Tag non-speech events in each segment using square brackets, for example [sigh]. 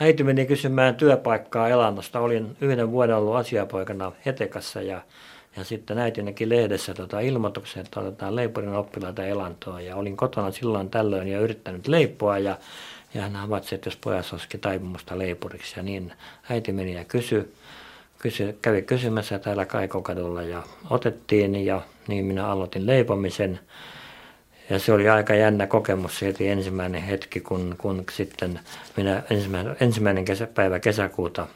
äiti meni kysymään työpaikkaa elannosta. Olin yhden vuoden ollut asiapoikana Hetekassa ja, ja sitten äiti näki lehdessä tota ilmoituksen, että otetaan leipurin oppilaita elantoon. Ja olin kotona silloin tällöin ja yrittänyt leipoa ja, ja hän havaitsi, että jos pojas olisikin taipumusta leipuriksi. Ja niin äiti meni ja kysyi, kysy, kävi kysymässä täällä Kaikokadulla ja otettiin ja niin minä aloitin leipomisen. Ja se oli aika jännä kokemus heti ensimmäinen hetki, kun, kun sitten minä ensimmäinen, ensimmäinen kesä, päivä kesäkuuta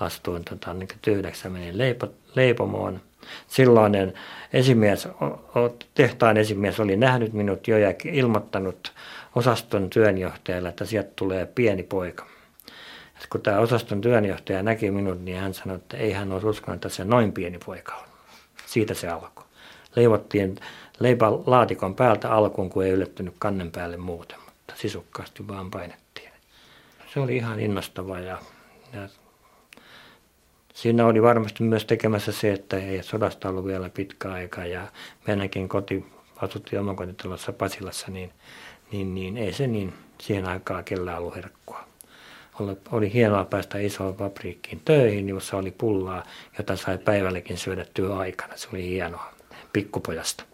astuin tota, niin tyhdeksä menin leipo, leipomoon. Silloinen esimies, tehtaan esimies oli nähnyt minut jo ja ilmoittanut osaston työnjohtajalle, että sieltä tulee pieni poika. Ja kun tämä osaston työnjohtaja näki minut, niin hän sanoi, että ei hän olisi uskonut, että se noin pieni poika on. Siitä se alkoi. Leivottiin leipälaatikon päältä alkuun, kun ei yllättynyt kannen päälle muuten, mutta sisukkaasti vaan painettiin. Se oli ihan innostavaa ja, ja siinä oli varmasti myös tekemässä se, että ei sodasta ollut vielä pitkä aika ja meidänkin koti asuttiin omakotitalossa Pasilassa, niin, niin, niin ei se niin siihen aikaan kellään ollut herkkua. Oli, oli hienoa päästä isoon fabriikkiin töihin, jossa oli pullaa, jota sai päivälläkin syödä työaikana. Se oli hienoa pikkupojasta.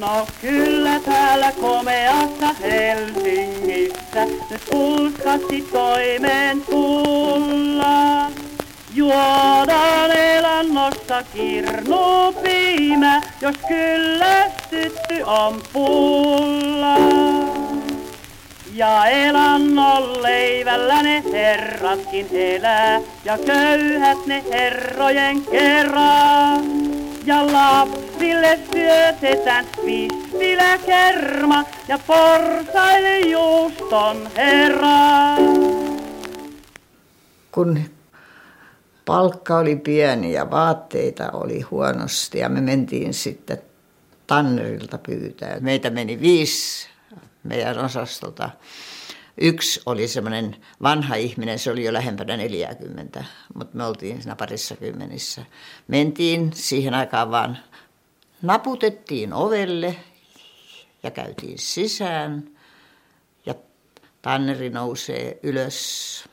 No kyllä täällä komeassa Helsingissä nyt pulskasti toimeen tullaan. Juodaan elannosta kirnupiimä, jos kyllästytty on pulla. Ja elannon leivällä ne herratkin elää, ja köyhät ne herrojen kerran. Ja lapsille syötetään vispilä kerma, ja porsaille juuston herra. Kun palkka oli pieni ja vaatteita oli huonosti ja me mentiin sitten Tannerilta pyytää. Meitä meni viisi meidän osastolta. Yksi oli semmoinen vanha ihminen, se oli jo lähempänä 40, mutta me oltiin siinä parissa kymmenissä. Mentiin siihen aikaan vaan, naputettiin ovelle ja käytiin sisään ja Tanneri nousee ylös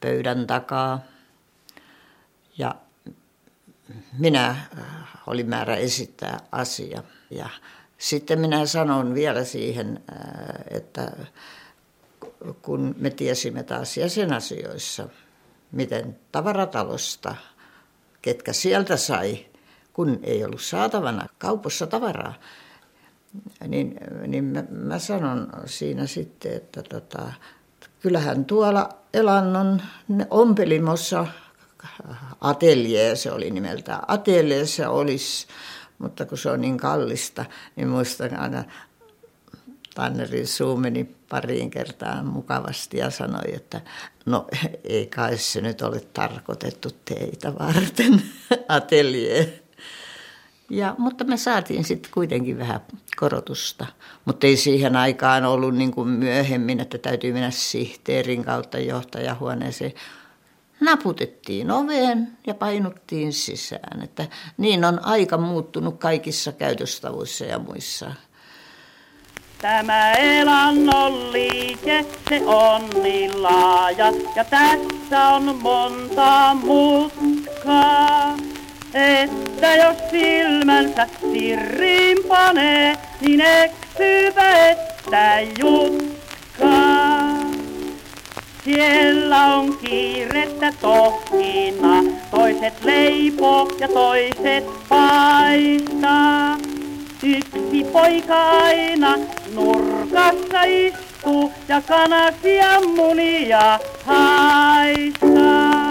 pöydän takaa ja minä olin määrä esittää asia ja sitten minä sanon vielä siihen, että kun me tiesimme taas jäsenasioissa, miten tavaratalosta, ketkä sieltä sai, kun ei ollut saatavana kaupassa tavaraa, niin, niin mä, mä sanon siinä sitten, että tota, kyllähän tuolla Elannon ompelimossa atelier, se oli nimeltään atelier, se olisi mutta kun se on niin kallista, niin muistan aina Tannerin suu meni pariin kertaan mukavasti ja sanoi, että no ei kai se nyt ole tarkoitettu teitä varten, [laughs] atelier. Ja, mutta me saatiin sitten kuitenkin vähän korotusta. Mutta ei siihen aikaan ollut niin kuin myöhemmin, että täytyy mennä sihteerin kautta johtajahuoneeseen naputettiin oveen ja painuttiin sisään. Että niin on aika muuttunut kaikissa käytöstavuissa ja muissa. Tämä elannon liike, se on niin laaja ja tässä on monta mutkaa. Että jos silmänsä sirriin panee, niin eksypä että jutkaa. Siellä on kiirettä tohina, toiset leipo ja toiset paistaa. Yksi poika aina nurkassa istuu ja kanasia munia haistaa.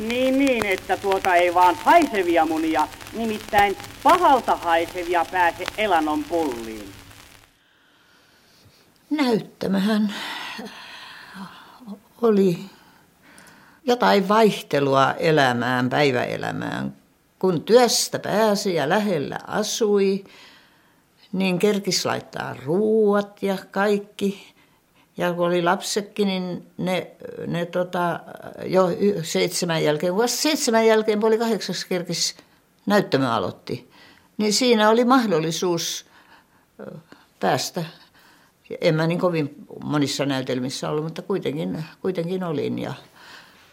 Niin, niin, että tuota ei vaan haisevia munia, nimittäin pahalta haisevia pääse elanon pulliin. Näyttämähän oli jotain vaihtelua elämään, päiväelämään. Kun työstä pääsi ja lähellä asui, niin kerkis laittaa ruuat ja kaikki. Ja kun oli lapsetkin, niin ne, ne tota, jo seitsemän jälkeen, vuosi seitsemän jälkeen puoli kahdeksas kerkis näyttämö aloitti. Niin siinä oli mahdollisuus päästä. En mä niin kovin monissa näytelmissä ollut, mutta kuitenkin, kuitenkin olin. Ja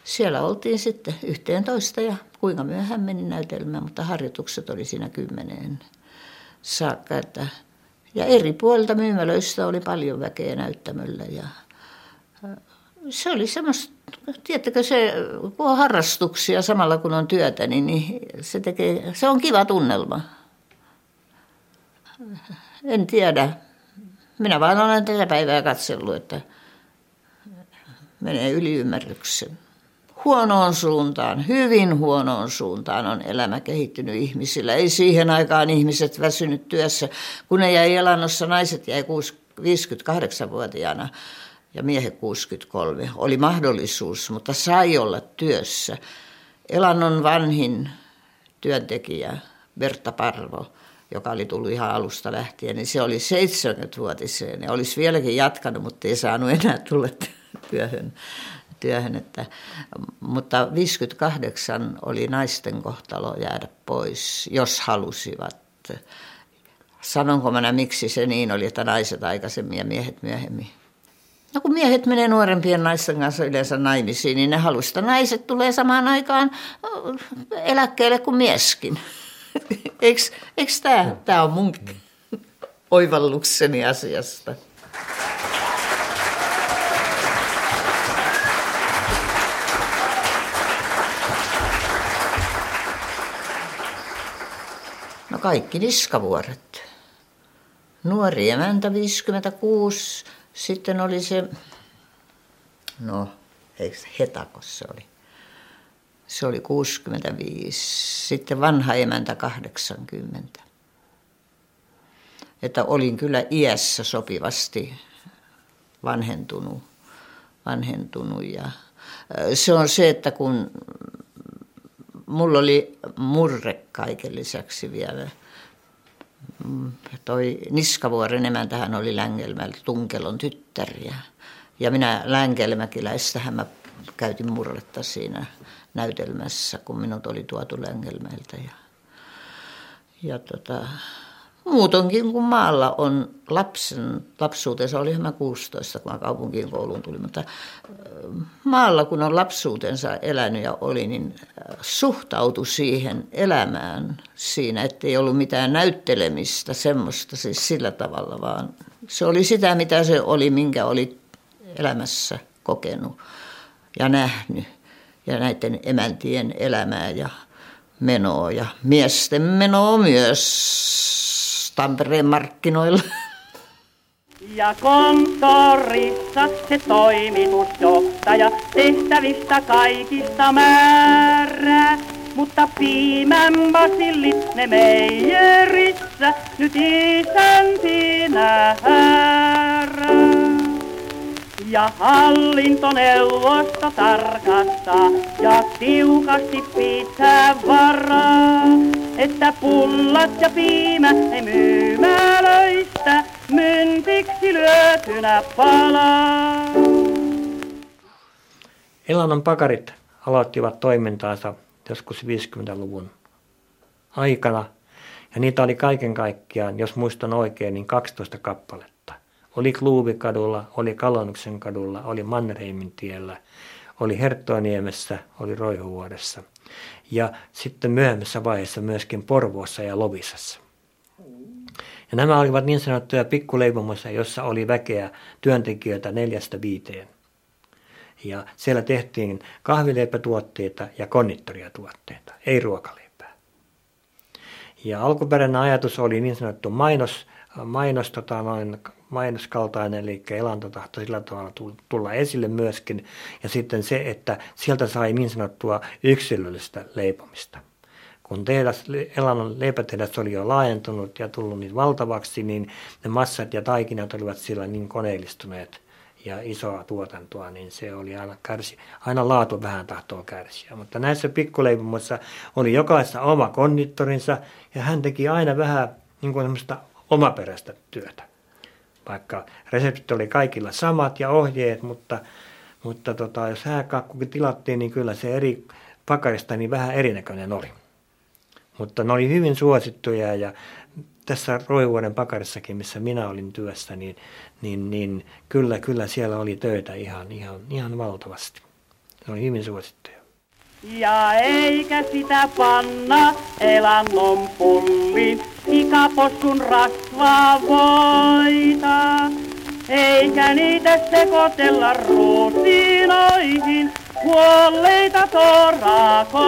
siellä oltiin sitten yhteen toista ja kuinka myöhään meni näytelmään, mutta harjoitukset oli siinä kymmeneen saakka. Että, ja eri puolilta myymälöistä oli paljon väkeä näyttämöllä ja se oli semmoista, tiedättekö se, kun on harrastuksia samalla kun on työtä, niin, niin se, tekee, se on kiva tunnelma. En tiedä. Minä vaan olen tätä päivää katsellut, että menee yliymmärryksen. Huonoon suuntaan, hyvin huonoon suuntaan on elämä kehittynyt ihmisillä. Ei siihen aikaan ihmiset väsynyt työssä. Kun ne jäi elannossa, naiset jäi 58-vuotiaana ja miehet 63. Oli mahdollisuus, mutta sai olla työssä. Elannon vanhin työntekijä, Bertta Parvo, joka oli tullut ihan alusta lähtien, niin se oli 70-vuotiseen ja olisi vieläkin jatkanut, mutta ei saanut enää tulla työhön. työhön että, mutta 58 oli naisten kohtalo jäädä pois, jos halusivat. Sanonko mä miksi se niin oli, että naiset aikaisemmin ja miehet myöhemmin? No kun miehet menee nuorempien naisten kanssa yleensä naimisiin, niin ne halusta naiset tulee samaan aikaan eläkkeelle kuin mieskin. Eikö, tämä, tämä on mun [laughs] oivallukseni asiasta? No kaikki niskavuoret. Nuori emäntä 56, sitten oli se, no eikö Hetakos se oli. Se oli 65. Sitten vanha emäntä 80. Että olin kyllä iässä sopivasti vanhentunut. vanhentunut ja se on se, että kun mulla oli murre kaiken lisäksi vielä – toi Niskavuoren emäntähän oli Längelmältä Tunkelon tyttäriä. Ja minä Längelmäkiläistähän mä käytin murretta siinä näytelmässä, kun minut oli tuotu Längelmältä. Ja, ja tota, muutonkin kuin maalla on lapsen, lapsuutensa, oli mä 16, kun mä kaupunkiin kouluun tulin, mutta maalla kun on lapsuutensa elänyt ja oli, niin suhtautui siihen elämään siinä, ettei ollut mitään näyttelemistä semmoista siis sillä tavalla, vaan se oli sitä, mitä se oli, minkä oli elämässä kokenut ja nähnyt ja näiden emäntien elämää ja menoa ja miesten menoa myös Tampereen markkinoilla. Ja konttorissa se toimitusjohtaja tehtävistä kaikista määrää. Mutta piimän basillit ne meijerissä nyt isäntinä häärää. Ja hallintoneuvosto tarkastaa ja tiukasti pitää varaa, että pullat ja piimä ei myymälöistä myntiksi lyötynä palaa. Elannon pakarit aloittivat toimintaansa joskus 50-luvun aikana. Ja niitä oli kaiken kaikkiaan, jos muistan oikein, niin 12 kappaletta. Oli Kluubikadulla, oli Kalonuksen kadulla, oli Mannerheimin tiellä, oli Herttoaniemessä, oli Roihuvuodessa. Ja sitten myöhemmässä vaiheessa myöskin Porvoossa ja Lovisassa. Ja nämä olivat niin sanottuja pikkuleipomoissa, jossa oli väkeä työntekijöitä neljästä viiteen. Ja siellä tehtiin kahvileipätuotteita ja kondittoriatuotteita, ei ruokaleipää. Ja alkuperäinen ajatus oli niin sanottu mainos, mainos, tota noin, mainoskaltainen, eli elanto tahtoi sillä tavalla tulla esille myöskin. Ja sitten se, että sieltä sai niin sanottua yksilöllistä leipomista kun tehdas, Elannon leipätehdas oli jo laajentunut ja tullut niin valtavaksi, niin ne massat ja taikinat olivat siellä niin koneellistuneet ja isoa tuotantoa, niin se oli aina, kärsi, aina laatu vähän tahtoo kärsiä. Mutta näissä pikkuleipomoissa oli jokaisessa oma kondittorinsa ja hän teki aina vähän niin kuin omaperäistä työtä. Vaikka reseptit oli kaikilla samat ja ohjeet, mutta, mutta tota, jos hääkakkukin tilattiin, niin kyllä se eri pakarista niin vähän erinäköinen oli. Mutta ne oli hyvin suosittuja ja tässä Roivuoden pakarissakin, missä minä olin työssä, niin, niin, niin kyllä, kyllä siellä oli töitä ihan, ihan, ihan valtavasti. Ne oli hyvin suosittuja. Ja eikä sitä panna elannon pulliin, ikaposkun rasvaa voita. Eikä niitä sekoitella ruusinoihin, kuolleita torakoita.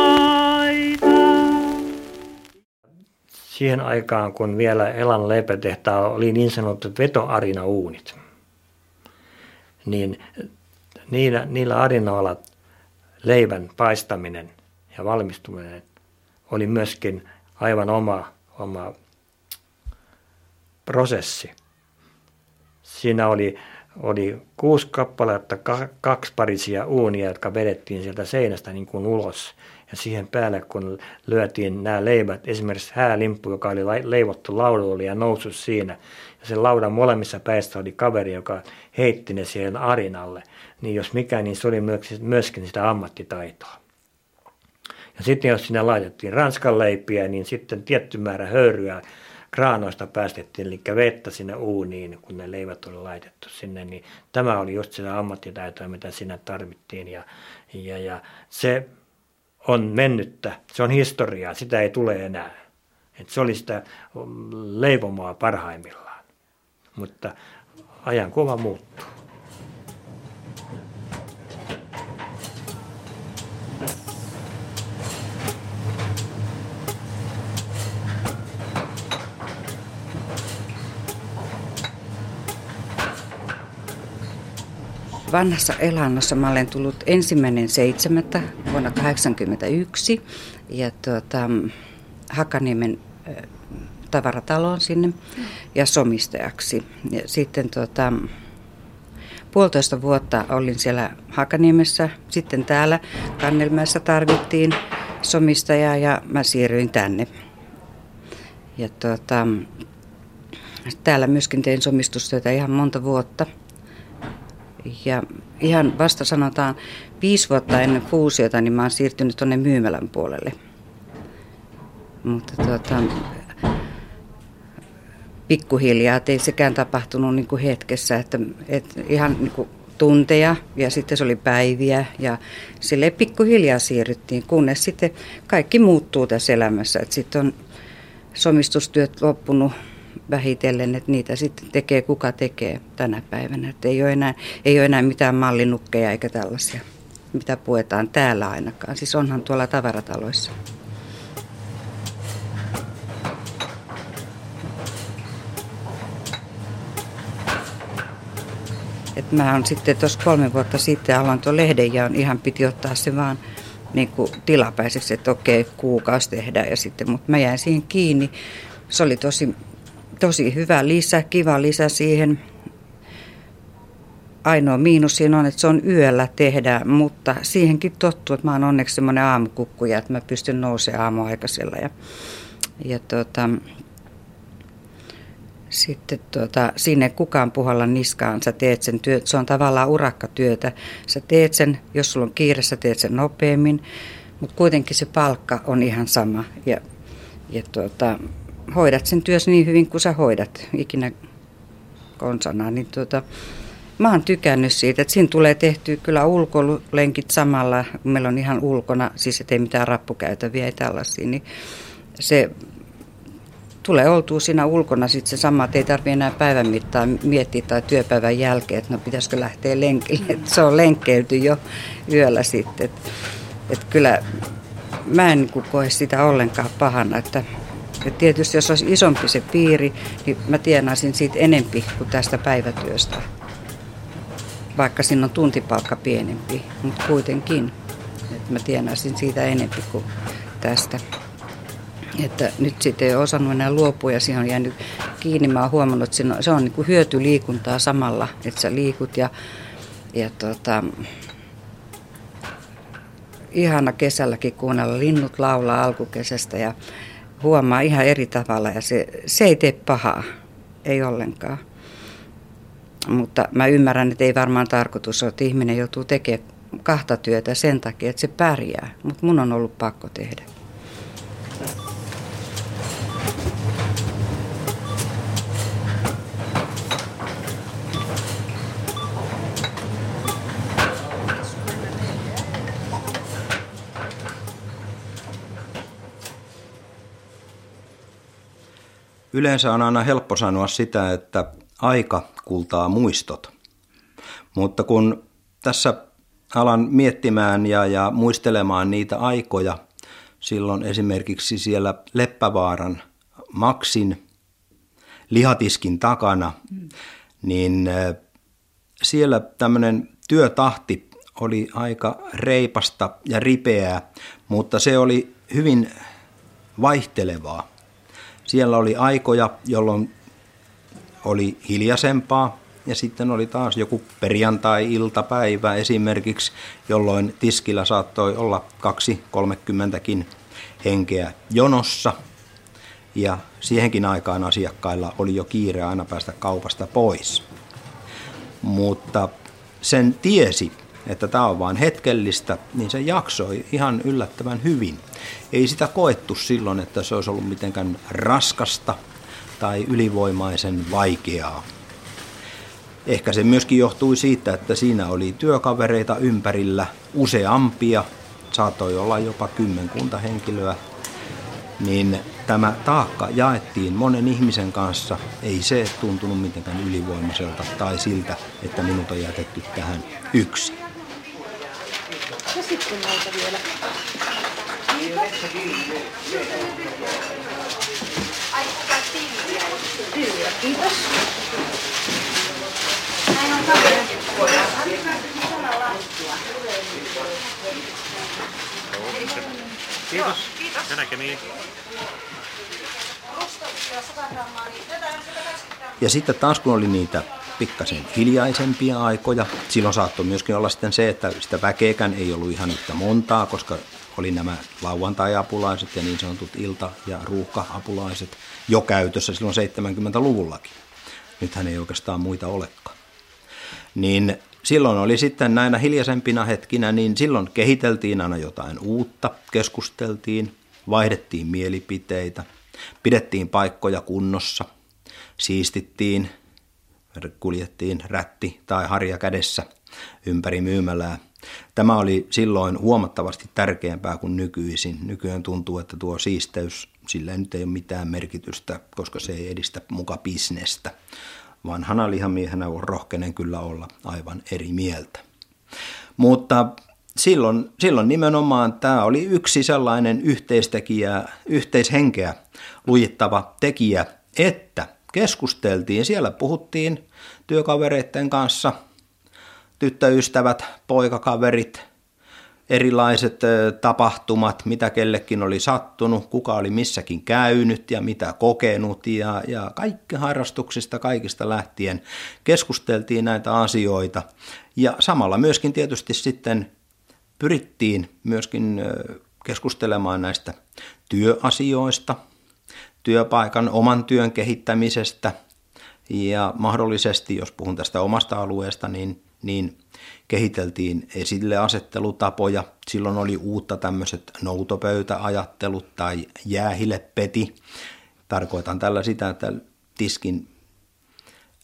Siihen aikaan, kun vielä Elan leipätehtaa oli niin sanotut vetoarinauunit, niin niillä, niillä arinoilla leivän paistaminen ja valmistuminen oli myöskin aivan oma, oma prosessi. Siinä oli, oli kuusi kappaletta, kaksi parisia uunia, jotka vedettiin sieltä seinästä niin kuin ulos. Ja siihen päälle, kun lyötiin nämä leivät, esimerkiksi häälimppu, joka oli leivottu laudalle ja noussut siinä. Ja sen laudan molemmissa päissä oli kaveri, joka heitti ne siihen arinalle. Niin jos mikä, niin se oli myöskin sitä ammattitaitoa. Ja sitten jos sinne laitettiin ranskan leipiä, niin sitten tietty määrä höyryä kraanoista päästettiin, eli vettä sinne uuniin, kun ne leivät oli laitettu sinne, niin tämä oli just sitä ammattitaitoa, mitä sinne tarvittiin. Ja, ja, ja se on mennyttä, se on historiaa, sitä ei tule enää. Et se oli sitä leivomaa parhaimmillaan, mutta ajan kuva muuttuu. Vanhassa elannossa mä olen tullut ensimmäinen seitsemättä vuonna 1981 ja tuota, Hakaniemen tavarataloon sinne ja somistajaksi. Ja sitten tuota, puolitoista vuotta olin siellä Hakaniemessä, sitten täällä Kannelmäessä tarvittiin somistajaa ja mä siirryin tänne. Ja tuota, täällä myöskin tein somistustyötä ihan monta vuotta – ja ihan vasta sanotaan viisi vuotta ennen fuusiota, niin mä oon siirtynyt tuonne myymälän puolelle. Mutta tuota, pikkuhiljaa, että ei sekään tapahtunut niin kuin hetkessä, että, että ihan niin kuin tunteja ja sitten se oli päiviä ja sille pikkuhiljaa siirryttiin, kunnes sitten kaikki muuttuu tässä elämässä. Sitten on somistustyöt loppunut vähitellen, että niitä sitten tekee kuka tekee tänä päivänä. Että ei, ole enää, ei ole enää mitään mallinukkeja eikä tällaisia, mitä puetaan täällä ainakaan. Siis onhan tuolla tavarataloissa. Et mä on sitten tuossa kolme vuotta sitten aloin tuon lehden ja ihan piti ottaa se vaan niin kuin tilapäiseksi, että okei, kuukausi tehdään ja sitten, mutta mä jäin siihen kiinni. Se oli tosi tosi hyvä lisä, kiva lisä siihen. Ainoa miinus siinä on, että se on yöllä tehdä, mutta siihenkin tottuu, että mä oon onneksi semmoinen aamukukkuja, että mä pystyn nousemaan aamuaikaisella. Ja, ja tota, sitten tuota, sinne kukaan puhalla niskaan, sä teet sen työ, se on tavallaan urakkatyötä. Sä teet sen, jos sulla on kiire, sä teet sen nopeammin, mutta kuitenkin se palkka on ihan sama. Ja, ja tuota, hoidat sen työssä niin hyvin kuin sä hoidat ikinä konsana, niin tuota, mä oon tykännyt siitä, että siinä tulee tehtyä kyllä ulkolenkit samalla, kun meillä on ihan ulkona, siis ettei mitään rappukäytäviä ei tällaisia, niin se tulee oltua siinä ulkona sitten se sama, että ei tarvitse enää päivän mittaan miettiä tai työpäivän jälkeen, että no pitäisikö lähteä lenkille, että se on lenkkeyty jo yöllä sitten, että, että kyllä mä en niin koe sitä ollenkaan pahana, että ja tietysti jos olisi isompi se piiri, niin mä tienaisin siitä enempi kuin tästä päivätyöstä. Vaikka siinä on tuntipalkka pienempi, mutta kuitenkin. Että mä tienaisin siitä enempi kuin tästä. Että nyt sitten ei osannut enää luopua ja siihen on jäänyt kiinni. Mä oon huomannut, että se on niin kuin hyötyliikuntaa samalla, että sä liikut ja, ja tota, ihana kesälläkin kuunnella linnut laulaa alkukesästä ja huomaa ihan eri tavalla ja se, se ei tee pahaa, ei ollenkaan. Mutta mä ymmärrän, että ei varmaan tarkoitus ole, että ihminen joutuu tekemään kahta työtä sen takia, että se pärjää. Mutta mun on ollut pakko tehdä. Yleensä on aina helppo sanoa sitä, että aika kultaa muistot. Mutta kun tässä alan miettimään ja, ja muistelemaan niitä aikoja, silloin esimerkiksi siellä Leppävaaran Maksin lihatiskin takana, niin siellä tämmöinen työtahti oli aika reipasta ja ripeää, mutta se oli hyvin vaihtelevaa. Siellä oli aikoja, jolloin oli hiljaisempaa ja sitten oli taas joku perjantai-iltapäivä esimerkiksi, jolloin tiskillä saattoi olla kaksi kolmekymmentäkin henkeä jonossa ja siihenkin aikaan asiakkailla oli jo kiire aina päästä kaupasta pois. Mutta sen tiesi, että tämä on vain hetkellistä, niin se jaksoi ihan yllättävän hyvin. Ei sitä koettu silloin, että se olisi ollut mitenkään raskasta tai ylivoimaisen vaikeaa. Ehkä se myöskin johtui siitä, että siinä oli työkavereita ympärillä useampia, saattoi olla jopa kymmenkunta henkilöä, niin tämä taakka jaettiin monen ihmisen kanssa. Ei se tuntunut mitenkään ylivoimaiselta tai siltä, että minut on jätetty tähän yksi. Ja sitten näitä vielä. Kiitos. Näin on Kiitos. Kiitos. Ja näkemiin. Ja sitten taas kun oli niitä pikkasen hiljaisempia aikoja, silloin saattoi myöskin olla sitten se, että sitä väkeäkään ei ollut ihan yhtä montaa, koska oli nämä lauantai-apulaiset ja niin sanotut ilta- ja ruuhka-apulaiset jo käytössä silloin 70-luvullakin. Nythän ei oikeastaan muita olekaan. Niin silloin oli sitten näinä hiljaisempina hetkinä, niin silloin kehiteltiin aina jotain uutta, keskusteltiin, vaihdettiin mielipiteitä, pidettiin paikkoja kunnossa, siistittiin, kuljettiin rätti tai harja kädessä ympäri myymälää. Tämä oli silloin huomattavasti tärkeämpää kuin nykyisin. Nykyään tuntuu, että tuo siisteys, sillä nyt ei ole mitään merkitystä, koska se ei edistä muka bisnestä vanhana lihamiehenä on rohkenen kyllä olla aivan eri mieltä. Mutta silloin, silloin nimenomaan tämä oli yksi sellainen yhteistekijä, yhteishenkeä lujittava tekijä, että keskusteltiin, siellä puhuttiin työkavereiden kanssa, tyttöystävät, poikakaverit, erilaiset tapahtumat, mitä kellekin oli sattunut, kuka oli missäkin käynyt ja mitä kokenut. Ja, ja kaikki harrastuksista kaikista lähtien keskusteltiin näitä asioita. Ja samalla myöskin tietysti sitten pyrittiin myöskin keskustelemaan näistä työasioista, työpaikan oman työn kehittämisestä ja mahdollisesti, jos puhun tästä omasta alueesta, niin, niin kehiteltiin esille asettelutapoja. Silloin oli uutta tämmöiset noutopöytäajattelut tai jäähilepeti. Tarkoitan tällä sitä, että tiskin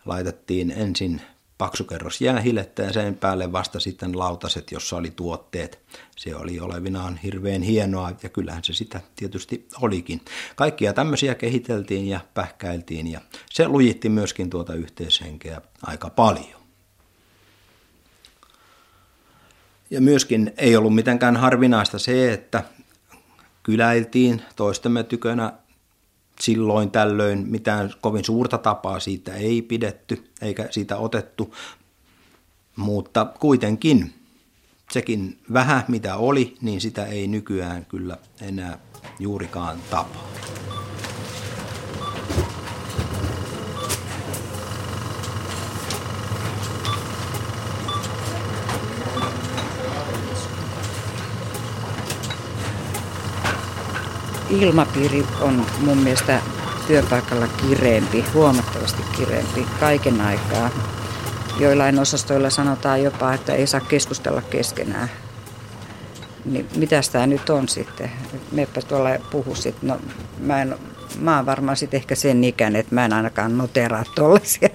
laitettiin ensin paksukerros jäähilettä ja sen päälle vasta sitten lautaset, jossa oli tuotteet. Se oli olevinaan hirveän hienoa ja kyllähän se sitä tietysti olikin. Kaikkia tämmöisiä kehiteltiin ja pähkäiltiin ja se lujitti myöskin tuota yhteishenkeä aika paljon. Ja myöskin ei ollut mitenkään harvinaista se, että kyläiltiin toistemme tykönä silloin tällöin mitään kovin suurta tapaa siitä ei pidetty eikä siitä otettu, mutta kuitenkin sekin vähän mitä oli, niin sitä ei nykyään kyllä enää juurikaan tapaa. Ilmapiiri on mun mielestä työpaikalla kireempi, huomattavasti kireempi kaiken aikaa. Joillain osastoilla sanotaan jopa, että ei saa keskustella keskenään. Niin mitä tämä nyt on sitten? Meppä tuolla puhu sitten. No, mä, en, mä oon varmaan sitten ehkä sen ikään, että mä en ainakaan noteraa tuollaisia.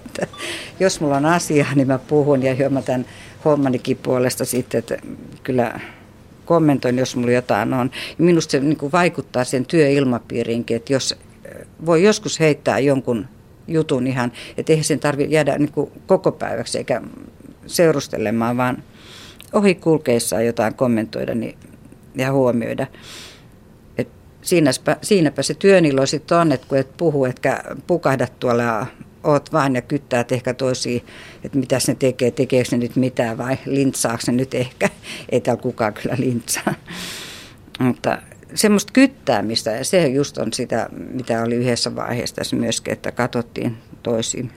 Jos mulla on asia, niin mä puhun ja mä tämän hommanikin puolesta sitten, että kyllä kommentoin, jos mulla jotain on. Minusta se niin kuin vaikuttaa sen työilmapiiriinkin, että jos voi joskus heittää jonkun jutun ihan, että eihän sen tarvitse jäädä niin kuin koko päiväksi eikä seurustelemaan, vaan ohi kulkeessaan jotain kommentoida niin, ja huomioida. Et siinäpä, siinäpä se työnilo sitten on, että kun et puhu, etkä pukahda tuolla oot vaan ja kyttää ehkä toisiin, että mitä ne tekee, tekeekö ne nyt mitään vai lintsaako ne nyt ehkä. Ei täällä kukaan kyllä lintsaa. Mutta semmoista kyttäämistä, ja se just on sitä, mitä oli yhdessä vaiheessa tässä myöskin, että katsottiin toisiin.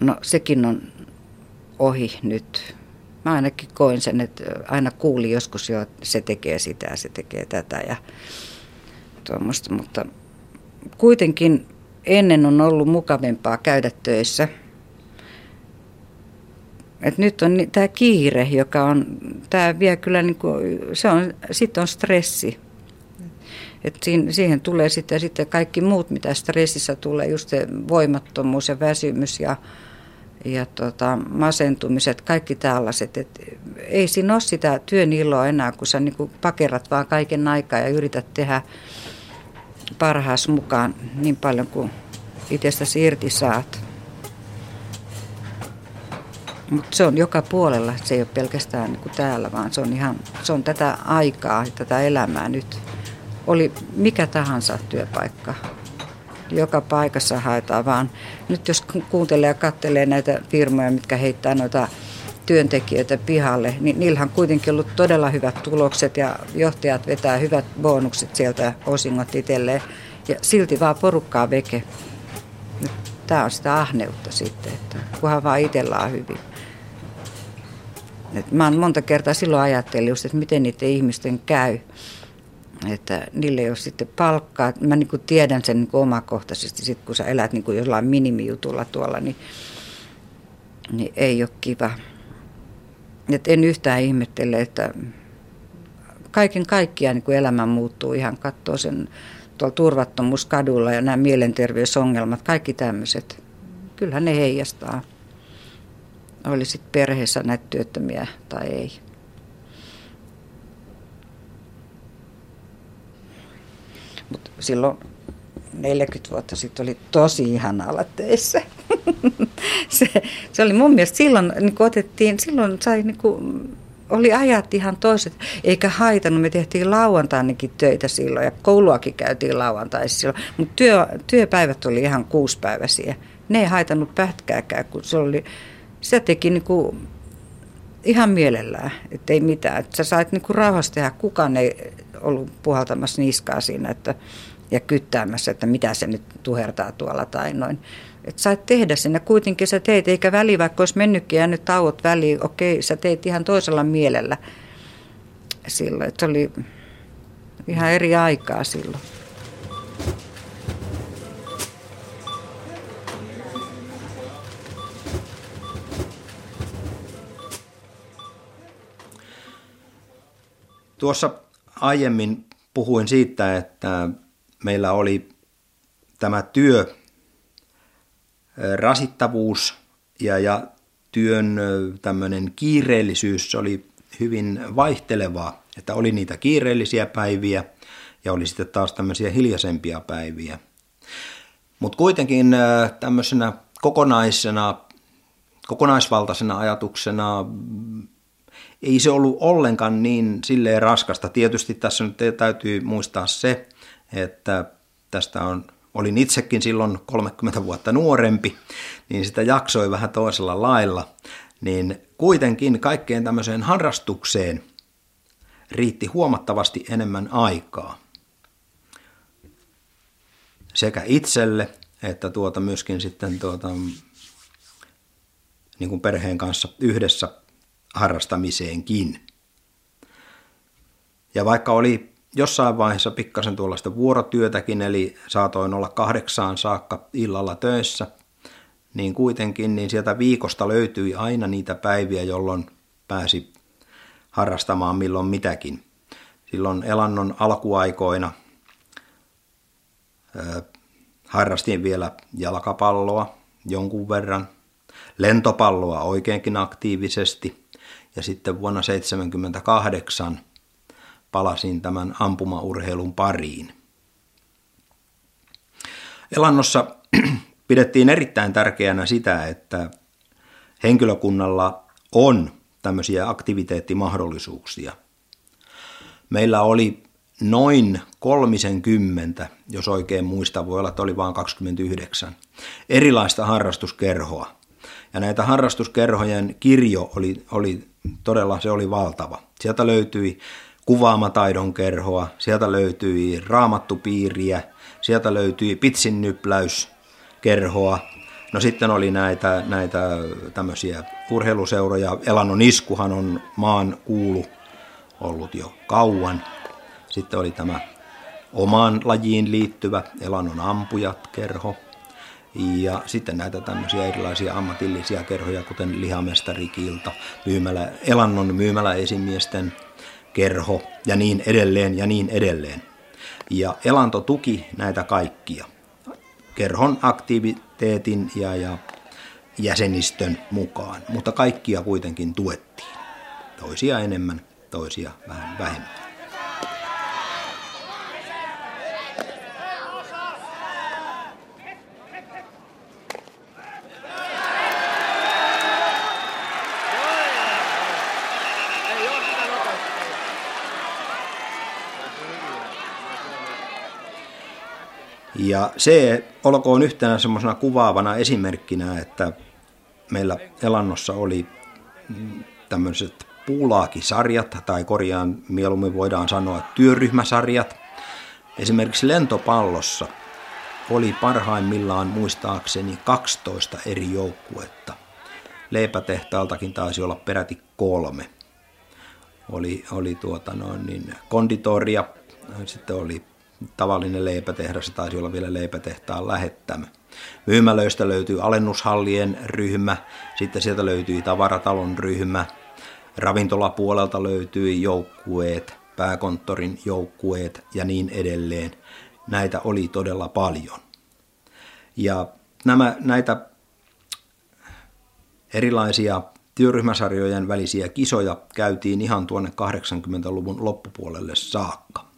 No sekin on ohi nyt. Mä ainakin koin sen, että aina kuuli joskus jo, että se tekee sitä ja se tekee tätä ja tuommoista, mutta kuitenkin ennen on ollut mukavampaa käydä töissä. Et nyt on tämä kiire, joka on, tämä vie kyllä, niin kuin, se on, sitten on stressi. Et siihen tulee sitten, sitten kaikki muut, mitä stressissä tulee, just se voimattomuus ja väsymys ja, ja tota, masentumiset, kaikki tällaiset. Et ei siinä ole sitä työn iloa enää, kun sä niin pakerat vaan kaiken aikaa ja yrität tehdä parhaas mukaan niin paljon kuin itsestäsi irti saat. Mutta se on joka puolella, se ei ole pelkästään niin kuin täällä, vaan se on ihan, se on tätä aikaa, tätä elämää nyt. Oli mikä tahansa työpaikka. Joka paikassa haetaan vaan. Nyt jos kuuntelee ja katselee näitä firmoja, mitkä heittää noita työntekijöitä pihalle, niin niillähän on kuitenkin ollut todella hyvät tulokset ja johtajat vetää hyvät bonukset sieltä osingot itselleen. Ja silti vaan porukkaa veke. Tämä on sitä ahneutta sitten, että kunhan vaan itsellä on hyvin. Et mä oon monta kertaa silloin ajattelin just, että miten niiden ihmisten käy. Että niille ei ole sitten palkkaa. Mä niin tiedän sen niin omakohtaisesti, sit kun sä elät niin jollain minimijutulla tuolla, niin, niin ei ole kiva. Et en yhtään ihmettele, että kaiken kaikkiaan niin elämä muuttuu ihan, katsoo sen tuolla turvattomuuskadulla ja nämä mielenterveysongelmat, kaikki tämmöiset. Kyllähän ne heijastaa. Oli sitten perheessä näitä työttömiä tai ei. Mutta silloin 40 vuotta sitten oli tosi ihana olla töissä. [laughs] se, se oli mun mielestä silloin, niin otettiin, silloin sai niin kuin, oli ajat ihan toiset, eikä haitannut. Me tehtiin lauantainakin töitä silloin ja kouluakin käytiin lauantaisi silloin, mutta työ, työpäivät oli ihan kuuspäiväisiä. Ne ei haitannut pätkääkään, kun se oli, sitä teki niinku ihan mielellään, ettei mitään. Että sä sait niinku rauhassa tehdä, kukaan ei ollut puhaltamassa niskaa siinä että, ja kyttäämässä, että mitä se nyt tuhertaa tuolla tai noin. Että sait tehdä sen ja kuitenkin sä teit, eikä väli, vaikka olisi mennytkin ja nyt tauot väliin, okei, sä teit ihan toisella mielellä silloin, että se oli ihan eri aikaa silloin. Tuossa aiemmin puhuin siitä, että meillä oli tämä työ rasittavuus ja, ja työn tämmöinen kiireellisyys oli hyvin vaihtelevaa, että oli niitä kiireellisiä päiviä ja oli sitten taas tämmöisiä hiljaisempia päiviä. Mutta kuitenkin tämmöisenä kokonaisena, kokonaisvaltaisena ajatuksena ei se ollut ollenkaan niin silleen raskasta. Tietysti tässä nyt täytyy muistaa se, että tästä on olin itsekin silloin 30 vuotta nuorempi, niin sitä jaksoi vähän toisella lailla, niin kuitenkin kaikkeen tämmöiseen harrastukseen riitti huomattavasti enemmän aikaa. Sekä itselle että tuota myöskin sitten tuota, niin kuin perheen kanssa yhdessä harrastamiseenkin. Ja vaikka oli jossain vaiheessa pikkasen tuollaista vuorotyötäkin, eli saatoin olla kahdeksaan saakka illalla töissä, niin kuitenkin niin sieltä viikosta löytyi aina niitä päiviä, jolloin pääsi harrastamaan milloin mitäkin. Silloin elannon alkuaikoina harrastin vielä jalkapalloa jonkun verran, lentopalloa oikeinkin aktiivisesti ja sitten vuonna 1978 palasin tämän ampumaurheilun pariin. Elannossa [clears throat] pidettiin erittäin tärkeänä sitä, että henkilökunnalla on tämmöisiä aktiviteettimahdollisuuksia. Meillä oli noin kolmisen kymmentä, jos oikein muista, voi olla, että oli vain 29, erilaista harrastuskerhoa. Ja näitä harrastuskerhojen kirjo oli, oli todella, se oli valtava. Sieltä löytyi kuvaamataidon kerhoa, sieltä löytyi raamattupiiriä, sieltä löytyi pitsinnypläyskerhoa, No sitten oli näitä, näitä tämmöisiä urheiluseuroja. Elannon iskuhan on maan kuulu ollut jo kauan. Sitten oli tämä omaan lajiin liittyvä Elannon ampujat kerho. Ja sitten näitä tämmöisiä erilaisia ammatillisia kerhoja, kuten lihamestarikilta, myymälä, Elannon myymäläesimiesten kerho ja niin edelleen ja niin edelleen. Ja Elanto tuki näitä kaikkia. Kerhon aktiviteetin ja, ja jäsenistön mukaan, mutta kaikkia kuitenkin tuettiin. Toisia enemmän, toisia vähän vähemmän. Ja se olkoon yhtenä semmoisena kuvaavana esimerkkinä, että meillä Elannossa oli tämmöiset puulaakisarjat, tai korjaan mieluummin voidaan sanoa työryhmäsarjat. Esimerkiksi lentopallossa oli parhaimmillaan muistaakseni 12 eri joukkuetta. Leipätehtaaltakin taisi olla peräti kolme. Oli, oli tuota noin, niin konditoria, sitten oli tavallinen leipätehdas, taisi olla vielä leipätehtaan lähettämä. Myymälöistä löytyy alennushallien ryhmä, sitten sieltä löytyi tavaratalon ryhmä, ravintolapuolelta löytyi joukkueet, pääkonttorin joukkueet ja niin edelleen. Näitä oli todella paljon. Ja nämä, näitä erilaisia työryhmäsarjojen välisiä kisoja käytiin ihan tuonne 80-luvun loppupuolelle saakka.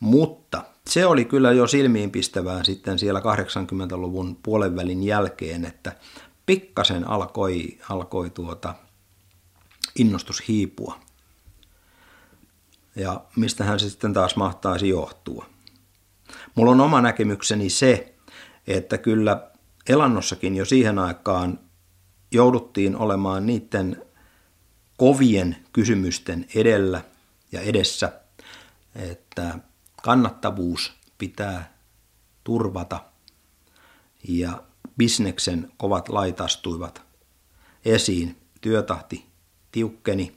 Mutta se oli kyllä jo silmiinpistävää sitten siellä 80-luvun puolenvälin jälkeen, että pikkasen alkoi, alkoi tuota innostus hiipua. Ja mistähän se sitten taas mahtaisi johtua. Mulla on oma näkemykseni se, että kyllä elannossakin jo siihen aikaan jouduttiin olemaan niiden kovien kysymysten edellä ja edessä, että kannattavuus pitää turvata ja bisneksen kovat laitastuivat esiin. Työtahti tiukkeni,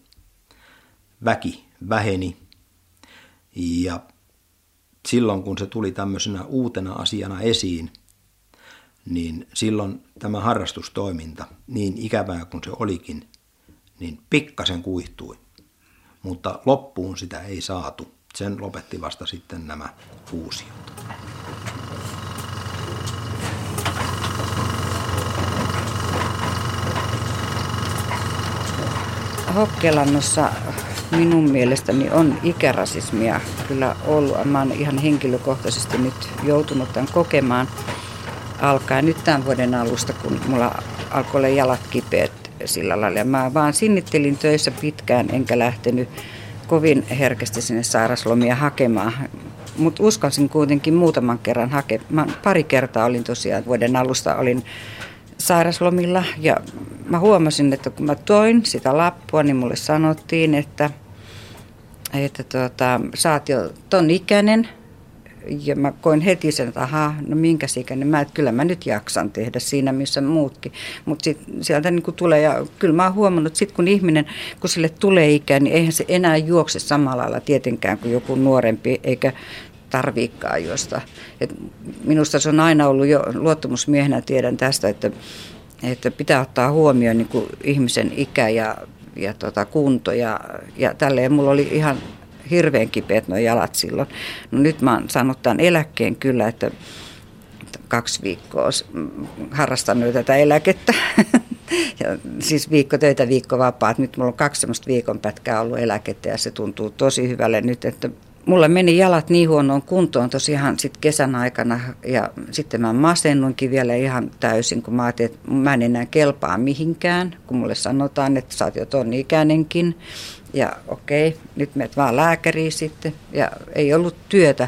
väki väheni ja silloin kun se tuli tämmöisenä uutena asiana esiin, niin silloin tämä harrastustoiminta, niin ikävää kuin se olikin, niin pikkasen kuihtui. Mutta loppuun sitä ei saatu sen lopetti vasta sitten nämä fuusiot. Hokkelannossa minun mielestäni on ikärasismia kyllä ollut. Mä oon ihan henkilökohtaisesti nyt joutunut tämän kokemaan alkaen nyt tämän vuoden alusta, kun mulla alkoi olla jalat kipeät sillä lailla. Mä vaan sinnittelin töissä pitkään enkä lähtenyt kovin herkästi sinne sairaslomia hakemaan. Mutta uskalsin kuitenkin muutaman kerran hakemaan. Pari kertaa olin tosiaan vuoden alusta olin sairaslomilla ja mä huomasin, että kun mä toin sitä lappua, niin mulle sanottiin, että, että tuota, sä oot jo ton ikäinen – ja mä koin heti sen, että ahaa, no minkä ikäinen mä, että kyllä mä nyt jaksan tehdä siinä, missä muutkin. Mutta sieltä niin kuin tulee, ja kyllä mä oon huomannut, että sitten kun ihminen, kun sille tulee ikä, niin eihän se enää juokse samalla lailla tietenkään kuin joku nuorempi, eikä tarviikkaa juosta. Et minusta se on aina ollut jo luottamusmiehenä, tiedän tästä, että, että pitää ottaa huomioon niin kuin ihmisen ikä ja, ja tota kunto ja, ja tälleen. Mulla oli ihan hirveän kipeät nuo jalat silloin. No nyt mä oon saanut tämän eläkkeen kyllä, että kaksi viikkoa harrastanut tätä eläkettä. [laughs] ja siis viikko töitä, viikko vapaat. Nyt mulla on kaksi semmoista viikon pätkää ollut eläkettä ja se tuntuu tosi hyvälle nyt, että mulla meni jalat niin huonoon kuntoon tosiaan sit kesän aikana ja sitten mä masennuinkin vielä ihan täysin, kun mä ajattelin, että mä en enää kelpaa mihinkään, kun mulle sanotaan, että sä oot jo ton ikäinenkin. Ja okei, nyt menet vaan lääkäriin sitten ja ei ollut työtä.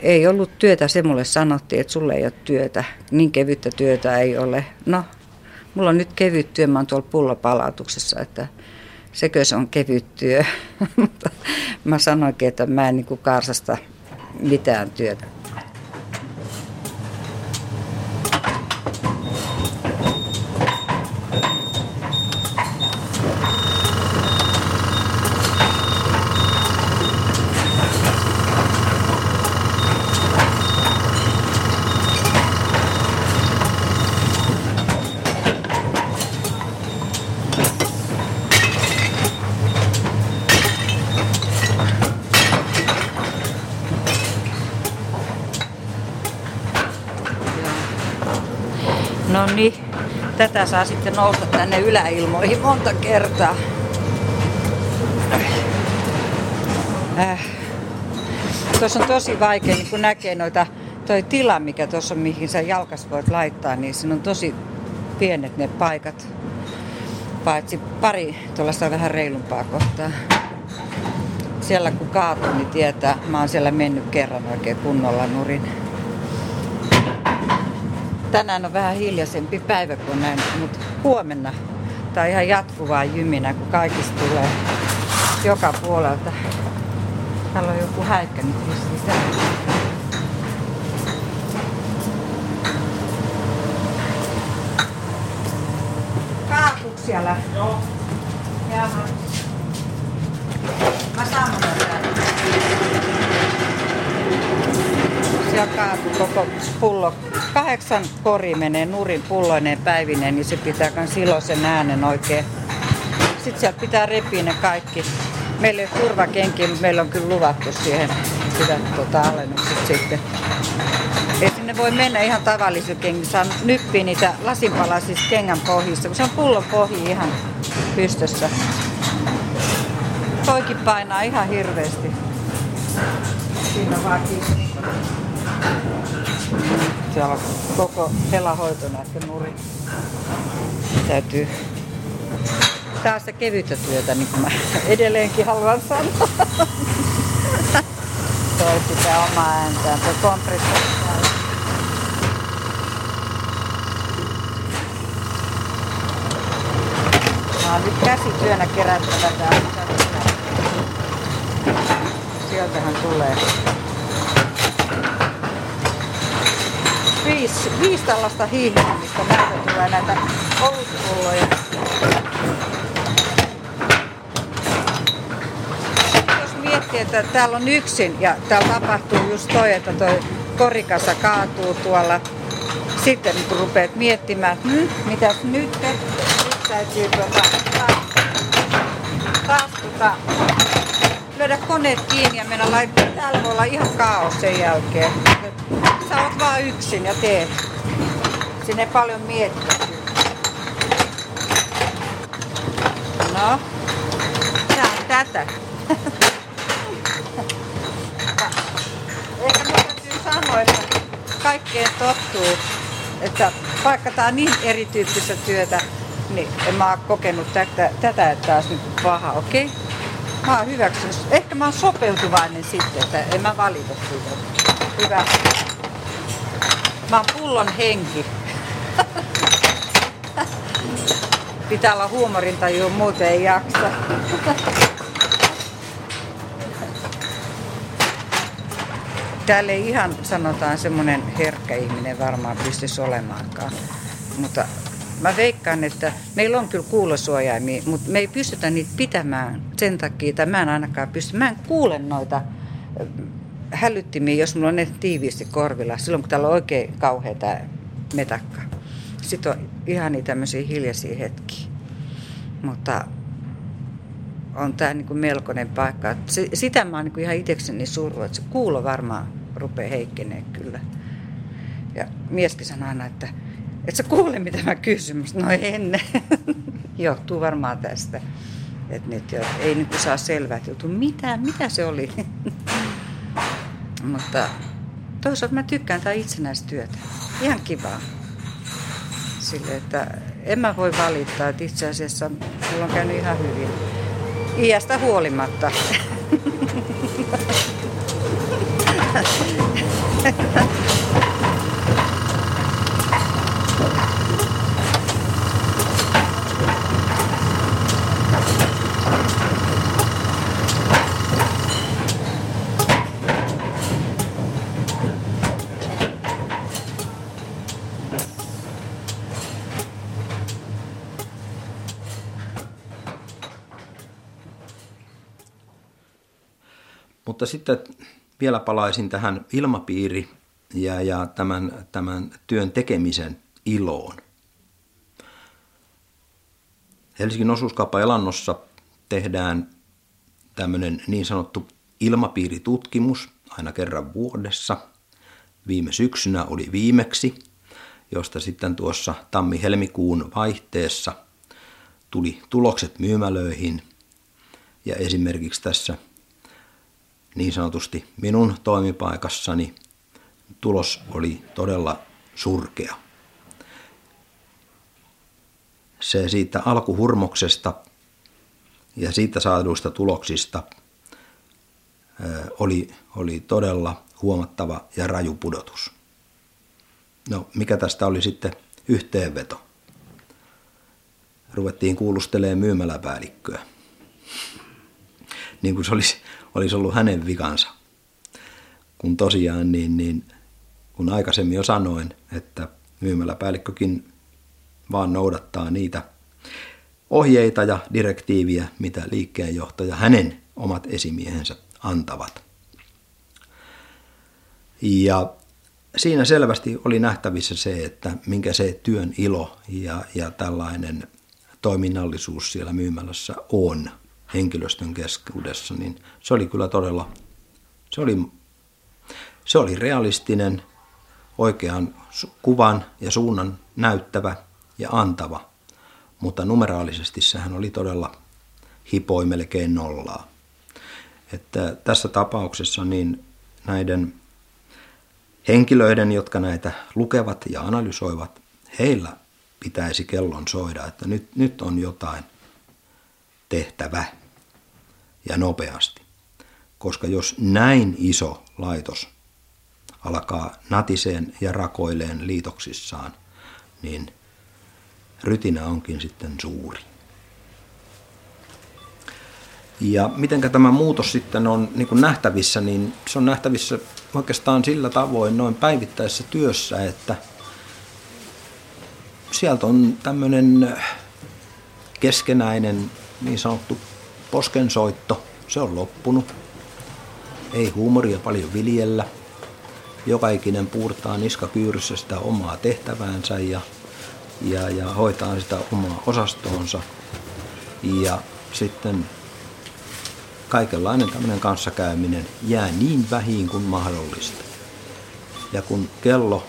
Ei ollut työtä, se mulle sanottiin, että sulle ei ole työtä. Niin kevyttä työtä ei ole. No, mulla on nyt kevyt työ, mä oon tuolla pullopalautuksessa, että sekö se on kevyt työ. [laughs] mä sanoinkin, että mä en niin karsasta mitään työtä. No niin, tätä saa sitten nousta tänne yläilmoihin monta kertaa. Äh. Tuossa on tosi vaikea, niin kun näkee noita, toi tila, mikä tuossa on, mihin sä jalkas voit laittaa, niin siinä on tosi pienet ne paikat. Paitsi pari tuollaista vähän reilumpaa kohtaa. Siellä kun kaatuu, niin tietää, mä oon siellä mennyt kerran oikein kunnolla nurin tänään on vähän hiljaisempi päivä kuin näin, mutta huomenna tämä on ihan jatkuvaa jyminä, kun kaikista tulee joka puolelta. Täällä on joku häikkä nyt sisään. Kaatuuko siellä? Joo. Jaha. Mä sanon Kaatu koko pullo kahdeksan kori menee nurin pulloineen päivinen, niin se pitää myös iloisen äänen oikein. Sitten sieltä pitää repiä ne kaikki. Meillä ei ole turvakenkiä, mutta meillä on kyllä luvattu siihen hyvät tuota, alennukset sitten. Ei sinne voi mennä ihan tavallisilla kengillä, saa nyppiä niitä lasinpalasista kengän pohjista, kun se on pullon pohji ihan pystössä. Toikin painaa ihan hirveästi. Siinä vaan kiinni siellä on koko helahoito näiden nurin. Täytyy Tää on sitä kevyttä työtä, niin kuin mä edelleenkin haluan sanoa. Toi sitä omaa ääntään, tuo kompressori. Mä oon nyt käsityönä kerättävä tää. Sieltähän tulee viisi, viisi tällaista hiihtoa, mistä näitä tulee näitä olutpulloja. Jos miettii, että täällä on yksin ja täällä tapahtuu just toi, että toi korikassa kaatuu tuolla. Sitten kun rupeat miettimään, että hm, mitäs nyt, nyt täytyy tuota, taas, taas tuota, lyödä koneet kiinni ja mennä laittaa. Täällä voi olla ihan kaos sen jälkeen sä oot vaan yksin ja teet. Sinne paljon miettiä. No, tää on tätä. Ehkä mä täytyy sanoa, että kaikkeen tottuu. Että vaikka tää on niin erityyppistä työtä, niin en mä oo kokenut tätä, tätä että olisi nyt paha, okei? Okay? Mä oon hyväksynyt. Ehkä mä oon sopeutuvainen sitten, että en mä valita siitä. Hyvä. Mä oon pullon henki. Pitää olla huumorintaju, muuten ei jaksa. Täällä ei ihan sanotaan semmonen herkkä ihminen varmaan pystyisi olemaankaan. Mutta mä veikkaan, että meillä on kyllä kuulosuojaimia, mutta me ei pystytä niitä pitämään sen takia, että mä en ainakaan pysty. Mä en kuule noita hälyttimiä, jos mulla on ne tiiviisti korvilla, silloin kun täällä on oikein kauhea tämä metakka. Sitten on ihan niitä tämmöisiä hiljaisia hetkiä. Mutta on tämä niin kuin melkoinen paikka. Sitä mä oon niin ihan itsekseni surru, että se kuulo varmaan rupeaa heikkenee kyllä. Ja mieskin sanoo aina, että et sä kuule mitä mä kysyn. No ennen. [laughs] Johtuu varmaan tästä. Että nyt ei niin saa selvää, että mitä, mitä se oli. [laughs] Mutta toisaalta mä tykkään tätä itsenäistyötä. Ihan kivaa. Sille, että en mä voi valittaa, että itse asiassa mulla on käynyt ihan hyvin. Iästä huolimatta. [laughs] Mutta sitten vielä palaisin tähän ilmapiiri ja, ja tämän, tämän työn tekemisen iloon. Helsingin osuuskauppa Elannossa tehdään tämmöinen niin sanottu ilmapiiritutkimus aina kerran vuodessa. Viime syksynä oli viimeksi, josta sitten tuossa tammi-helmikuun vaihteessa tuli tulokset myymälöihin. Ja esimerkiksi tässä niin sanotusti minun toimipaikassani tulos oli todella surkea. Se siitä alkuhurmoksesta ja siitä saaduista tuloksista oli, oli todella huomattava ja raju pudotus. No, mikä tästä oli sitten yhteenveto? Ruvettiin kuulustelemaan myymäläpäällikköä. Niin kuin se olisi olisi ollut hänen vikansa. Kun tosiaan, niin, niin kun aikaisemmin jo sanoin, että myymäläpäällikkökin vaan noudattaa niitä ohjeita ja direktiiviä, mitä liikkeenjohtaja hänen omat esimiehensä antavat. Ja siinä selvästi oli nähtävissä se, että minkä se työn ilo ja, ja tällainen toiminnallisuus siellä myymälässä on – henkilöstön keskuudessa, niin se oli kyllä todella, se oli, se oli realistinen, oikean kuvan ja suunnan näyttävä ja antava, mutta numeraalisesti sehän oli todella hipoi melkein nollaa. Että tässä tapauksessa niin näiden henkilöiden, jotka näitä lukevat ja analysoivat, heillä pitäisi kellon soida, että nyt, nyt on jotain tehtävä ja nopeasti. Koska jos näin iso laitos alkaa natiseen ja rakoileen liitoksissaan, niin rytinä onkin sitten suuri. Ja miten tämä muutos sitten on niin kuin nähtävissä, niin se on nähtävissä oikeastaan sillä tavoin noin päivittäisessä työssä, että sieltä on tämmöinen keskenäinen niin sanottu poskensoitto, se on loppunut. Ei huumoria paljon viljellä. Joka ikinen puurtaa niskakyyryssä sitä omaa tehtäväänsä ja, ja, ja hoitaa sitä omaa osastoonsa. Ja sitten kaikenlainen tämmöinen kanssakäyminen jää niin vähin kuin mahdollista. Ja kun kello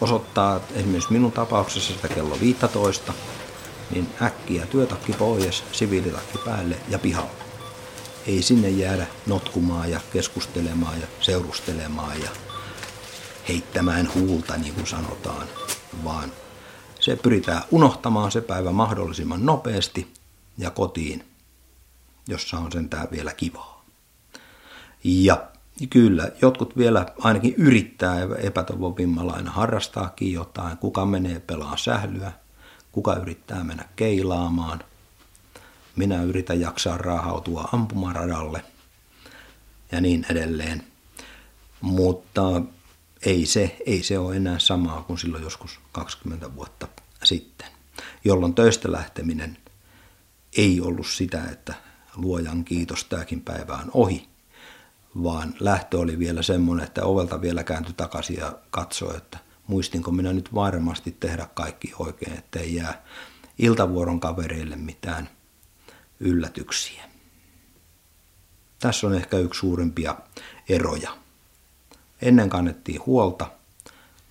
osoittaa esimerkiksi minun tapauksessa sitä kello 15, niin äkkiä työtakki pois, siviilitakki päälle ja pihalle. Ei sinne jäädä notkumaan ja keskustelemaan ja seurustelemaan ja heittämään huulta, niin kuin sanotaan, vaan se pyritään unohtamaan se päivä mahdollisimman nopeasti ja kotiin, jossa on sentään vielä kivaa. Ja kyllä, jotkut vielä ainakin yrittää epätoivovimmalla aina harrastaakin jotain. Kuka menee pelaa sählyä, kuka yrittää mennä keilaamaan. Minä yritän jaksaa raahautua ampumaradalle ja niin edelleen. Mutta ei se, ei se ole enää samaa kuin silloin joskus 20 vuotta sitten, jolloin töistä lähteminen ei ollut sitä, että luojan kiitos, tämäkin päivä on ohi, vaan lähtö oli vielä semmoinen, että ovelta vielä kääntyi takaisin ja katsoi, että – muistinko minä nyt varmasti tehdä kaikki oikein, ettei jää iltavuoron kavereille mitään yllätyksiä. Tässä on ehkä yksi suurimpia eroja. Ennen kannettiin huolta,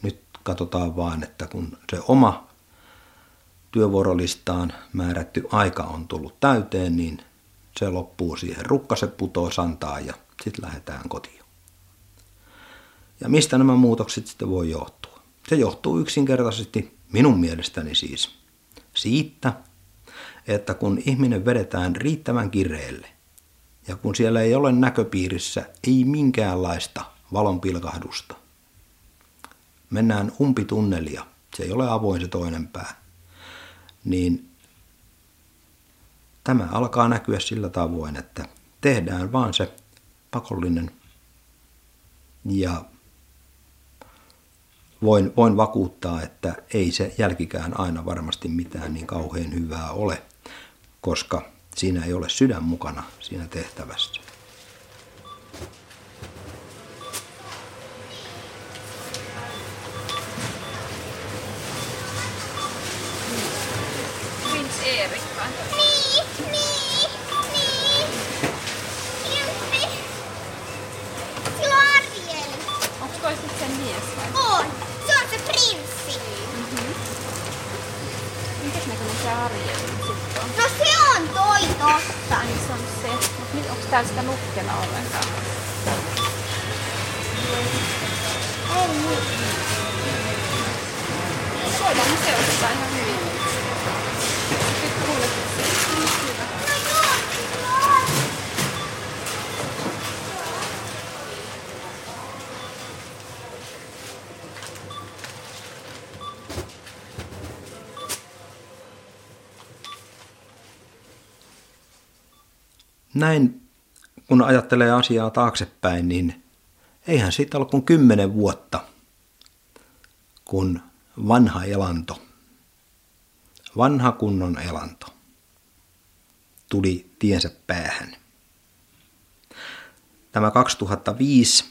nyt katsotaan vaan, että kun se oma työvuorolistaan määrätty aika on tullut täyteen, niin se loppuu siihen. Rukkase putoo santaa ja sitten lähdetään kotiin. Ja mistä nämä muutokset sitten voi johtua? Se johtuu yksinkertaisesti minun mielestäni siis siitä, että kun ihminen vedetään riittävän kireelle ja kun siellä ei ole näköpiirissä ei minkäänlaista valonpilkahdusta, mennään umpitunnelia, se ei ole avoin se toinen pää, niin tämä alkaa näkyä sillä tavoin, että tehdään vaan se pakollinen ja voin, voin vakuuttaa, että ei se jälkikään aina varmasti mitään niin kauhean hyvää ole, koska siinä ei ole sydän mukana siinä tehtävässä. Täällä sitä nukkena ollenkaan? Ei. Voidaan me seurata ihan hyvin. Se? Näin, kun ajattelee asiaa taaksepäin, niin eihän siitä ollut kuin kymmenen vuotta, kun vanha elanto, vanha kunnon elanto, tuli tiensä päähän. Tämä 2005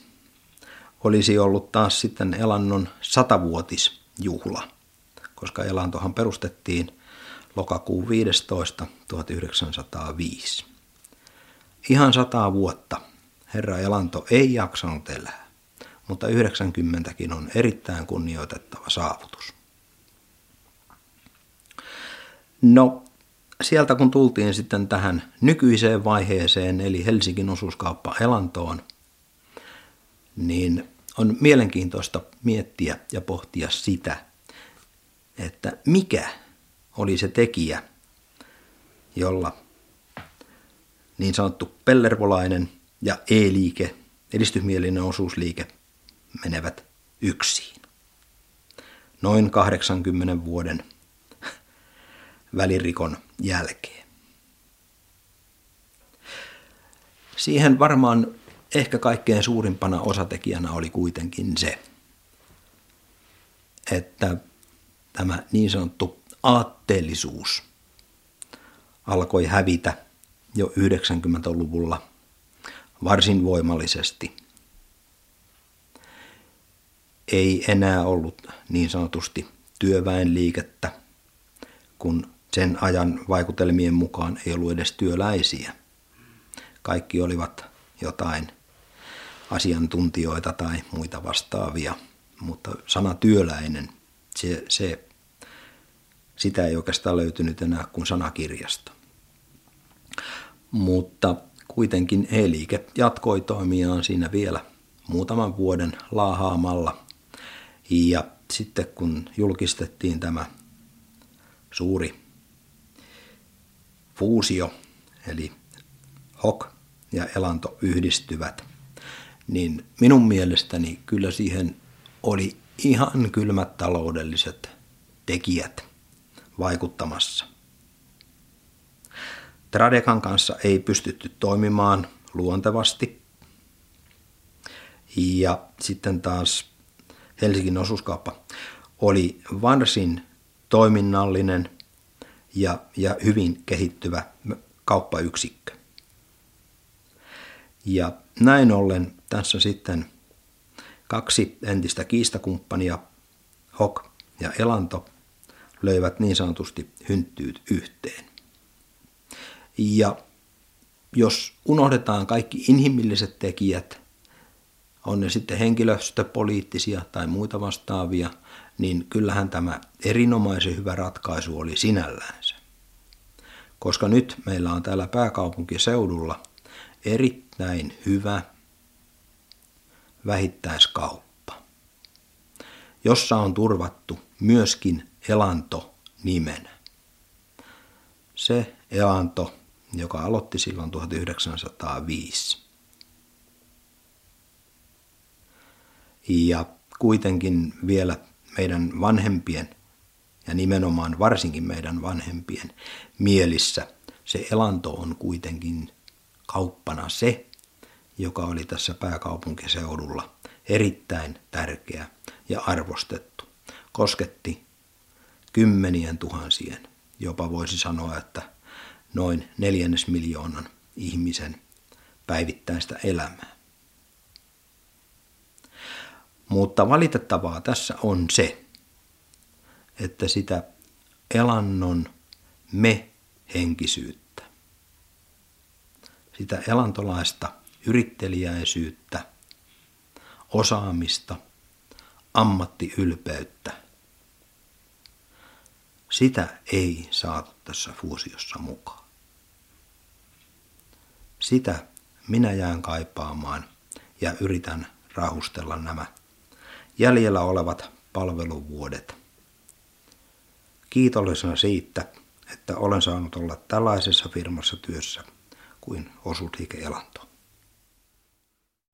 olisi ollut taas sitten elannon satavuotisjuhla, koska elantohan perustettiin lokakuun 15. 1905. Ihan sataa vuotta herra Elanto ei jaksanut elää, mutta 90kin on erittäin kunnioitettava saavutus. No, sieltä kun tultiin sitten tähän nykyiseen vaiheeseen, eli Helsingin osuuskauppa Elantoon, niin on mielenkiintoista miettiä ja pohtia sitä, että mikä oli se tekijä, jolla niin sanottu pellervolainen ja E-liike, edistysmielinen osuusliike, menevät yksin. Noin 80 vuoden välirikon jälkeen. Siihen varmaan ehkä kaikkein suurimpana osatekijänä oli kuitenkin se, että tämä niin sanottu aatteellisuus alkoi hävitä jo 90-luvulla varsin voimallisesti. Ei enää ollut niin sanotusti työväenliikettä, kun sen ajan vaikutelmien mukaan ei ollut edes työläisiä. Kaikki olivat jotain asiantuntijoita tai muita vastaavia, mutta sana työläinen, se, se, sitä ei oikeastaan löytynyt enää kuin sanakirjasta. Mutta kuitenkin e-liike jatkoi toimiaan siinä vielä muutaman vuoden laahaamalla. Ja sitten kun julkistettiin tämä suuri fuusio, eli HOK ja Elanto yhdistyvät, niin minun mielestäni kyllä siihen oli ihan kylmät taloudelliset tekijät vaikuttamassa. Tradekan kanssa ei pystytty toimimaan luontevasti. Ja sitten taas Helsingin osuuskauppa oli varsin toiminnallinen ja, ja hyvin kehittyvä kauppayksikkö. Ja näin ollen tässä sitten kaksi entistä kiistakumppania, Hok ja Elanto, löivät niin sanotusti hynttyyt yhteen. Ja jos unohdetaan kaikki inhimilliset tekijät, on ne sitten henkilöstöpoliittisia tai muita vastaavia, niin kyllähän tämä erinomaisen hyvä ratkaisu oli sinällänsä. Koska nyt meillä on täällä pääkaupunkiseudulla erittäin hyvä vähittäiskauppa. jossa on turvattu myöskin elanto nimenä. Se elanto, joka aloitti silloin 1905. Ja kuitenkin vielä meidän vanhempien ja nimenomaan varsinkin meidän vanhempien mielissä se elanto on kuitenkin kauppana se, joka oli tässä pääkaupunkiseudulla erittäin tärkeä ja arvostettu. Kosketti kymmenien tuhansien, jopa voisi sanoa, että noin neljännes miljoonan ihmisen päivittäistä elämää. Mutta valitettavaa tässä on se, että sitä elannon me-henkisyyttä, sitä elantolaista yrittelijäisyyttä, osaamista, ammattiylpeyttä, sitä ei saatu tässä fuusiossa mukaan. Sitä minä jään kaipaamaan ja yritän rahustella nämä jäljellä olevat palveluvuodet. Kiitollisena siitä, että olen saanut olla tällaisessa firmassa työssä kuin osuusliike Elanto.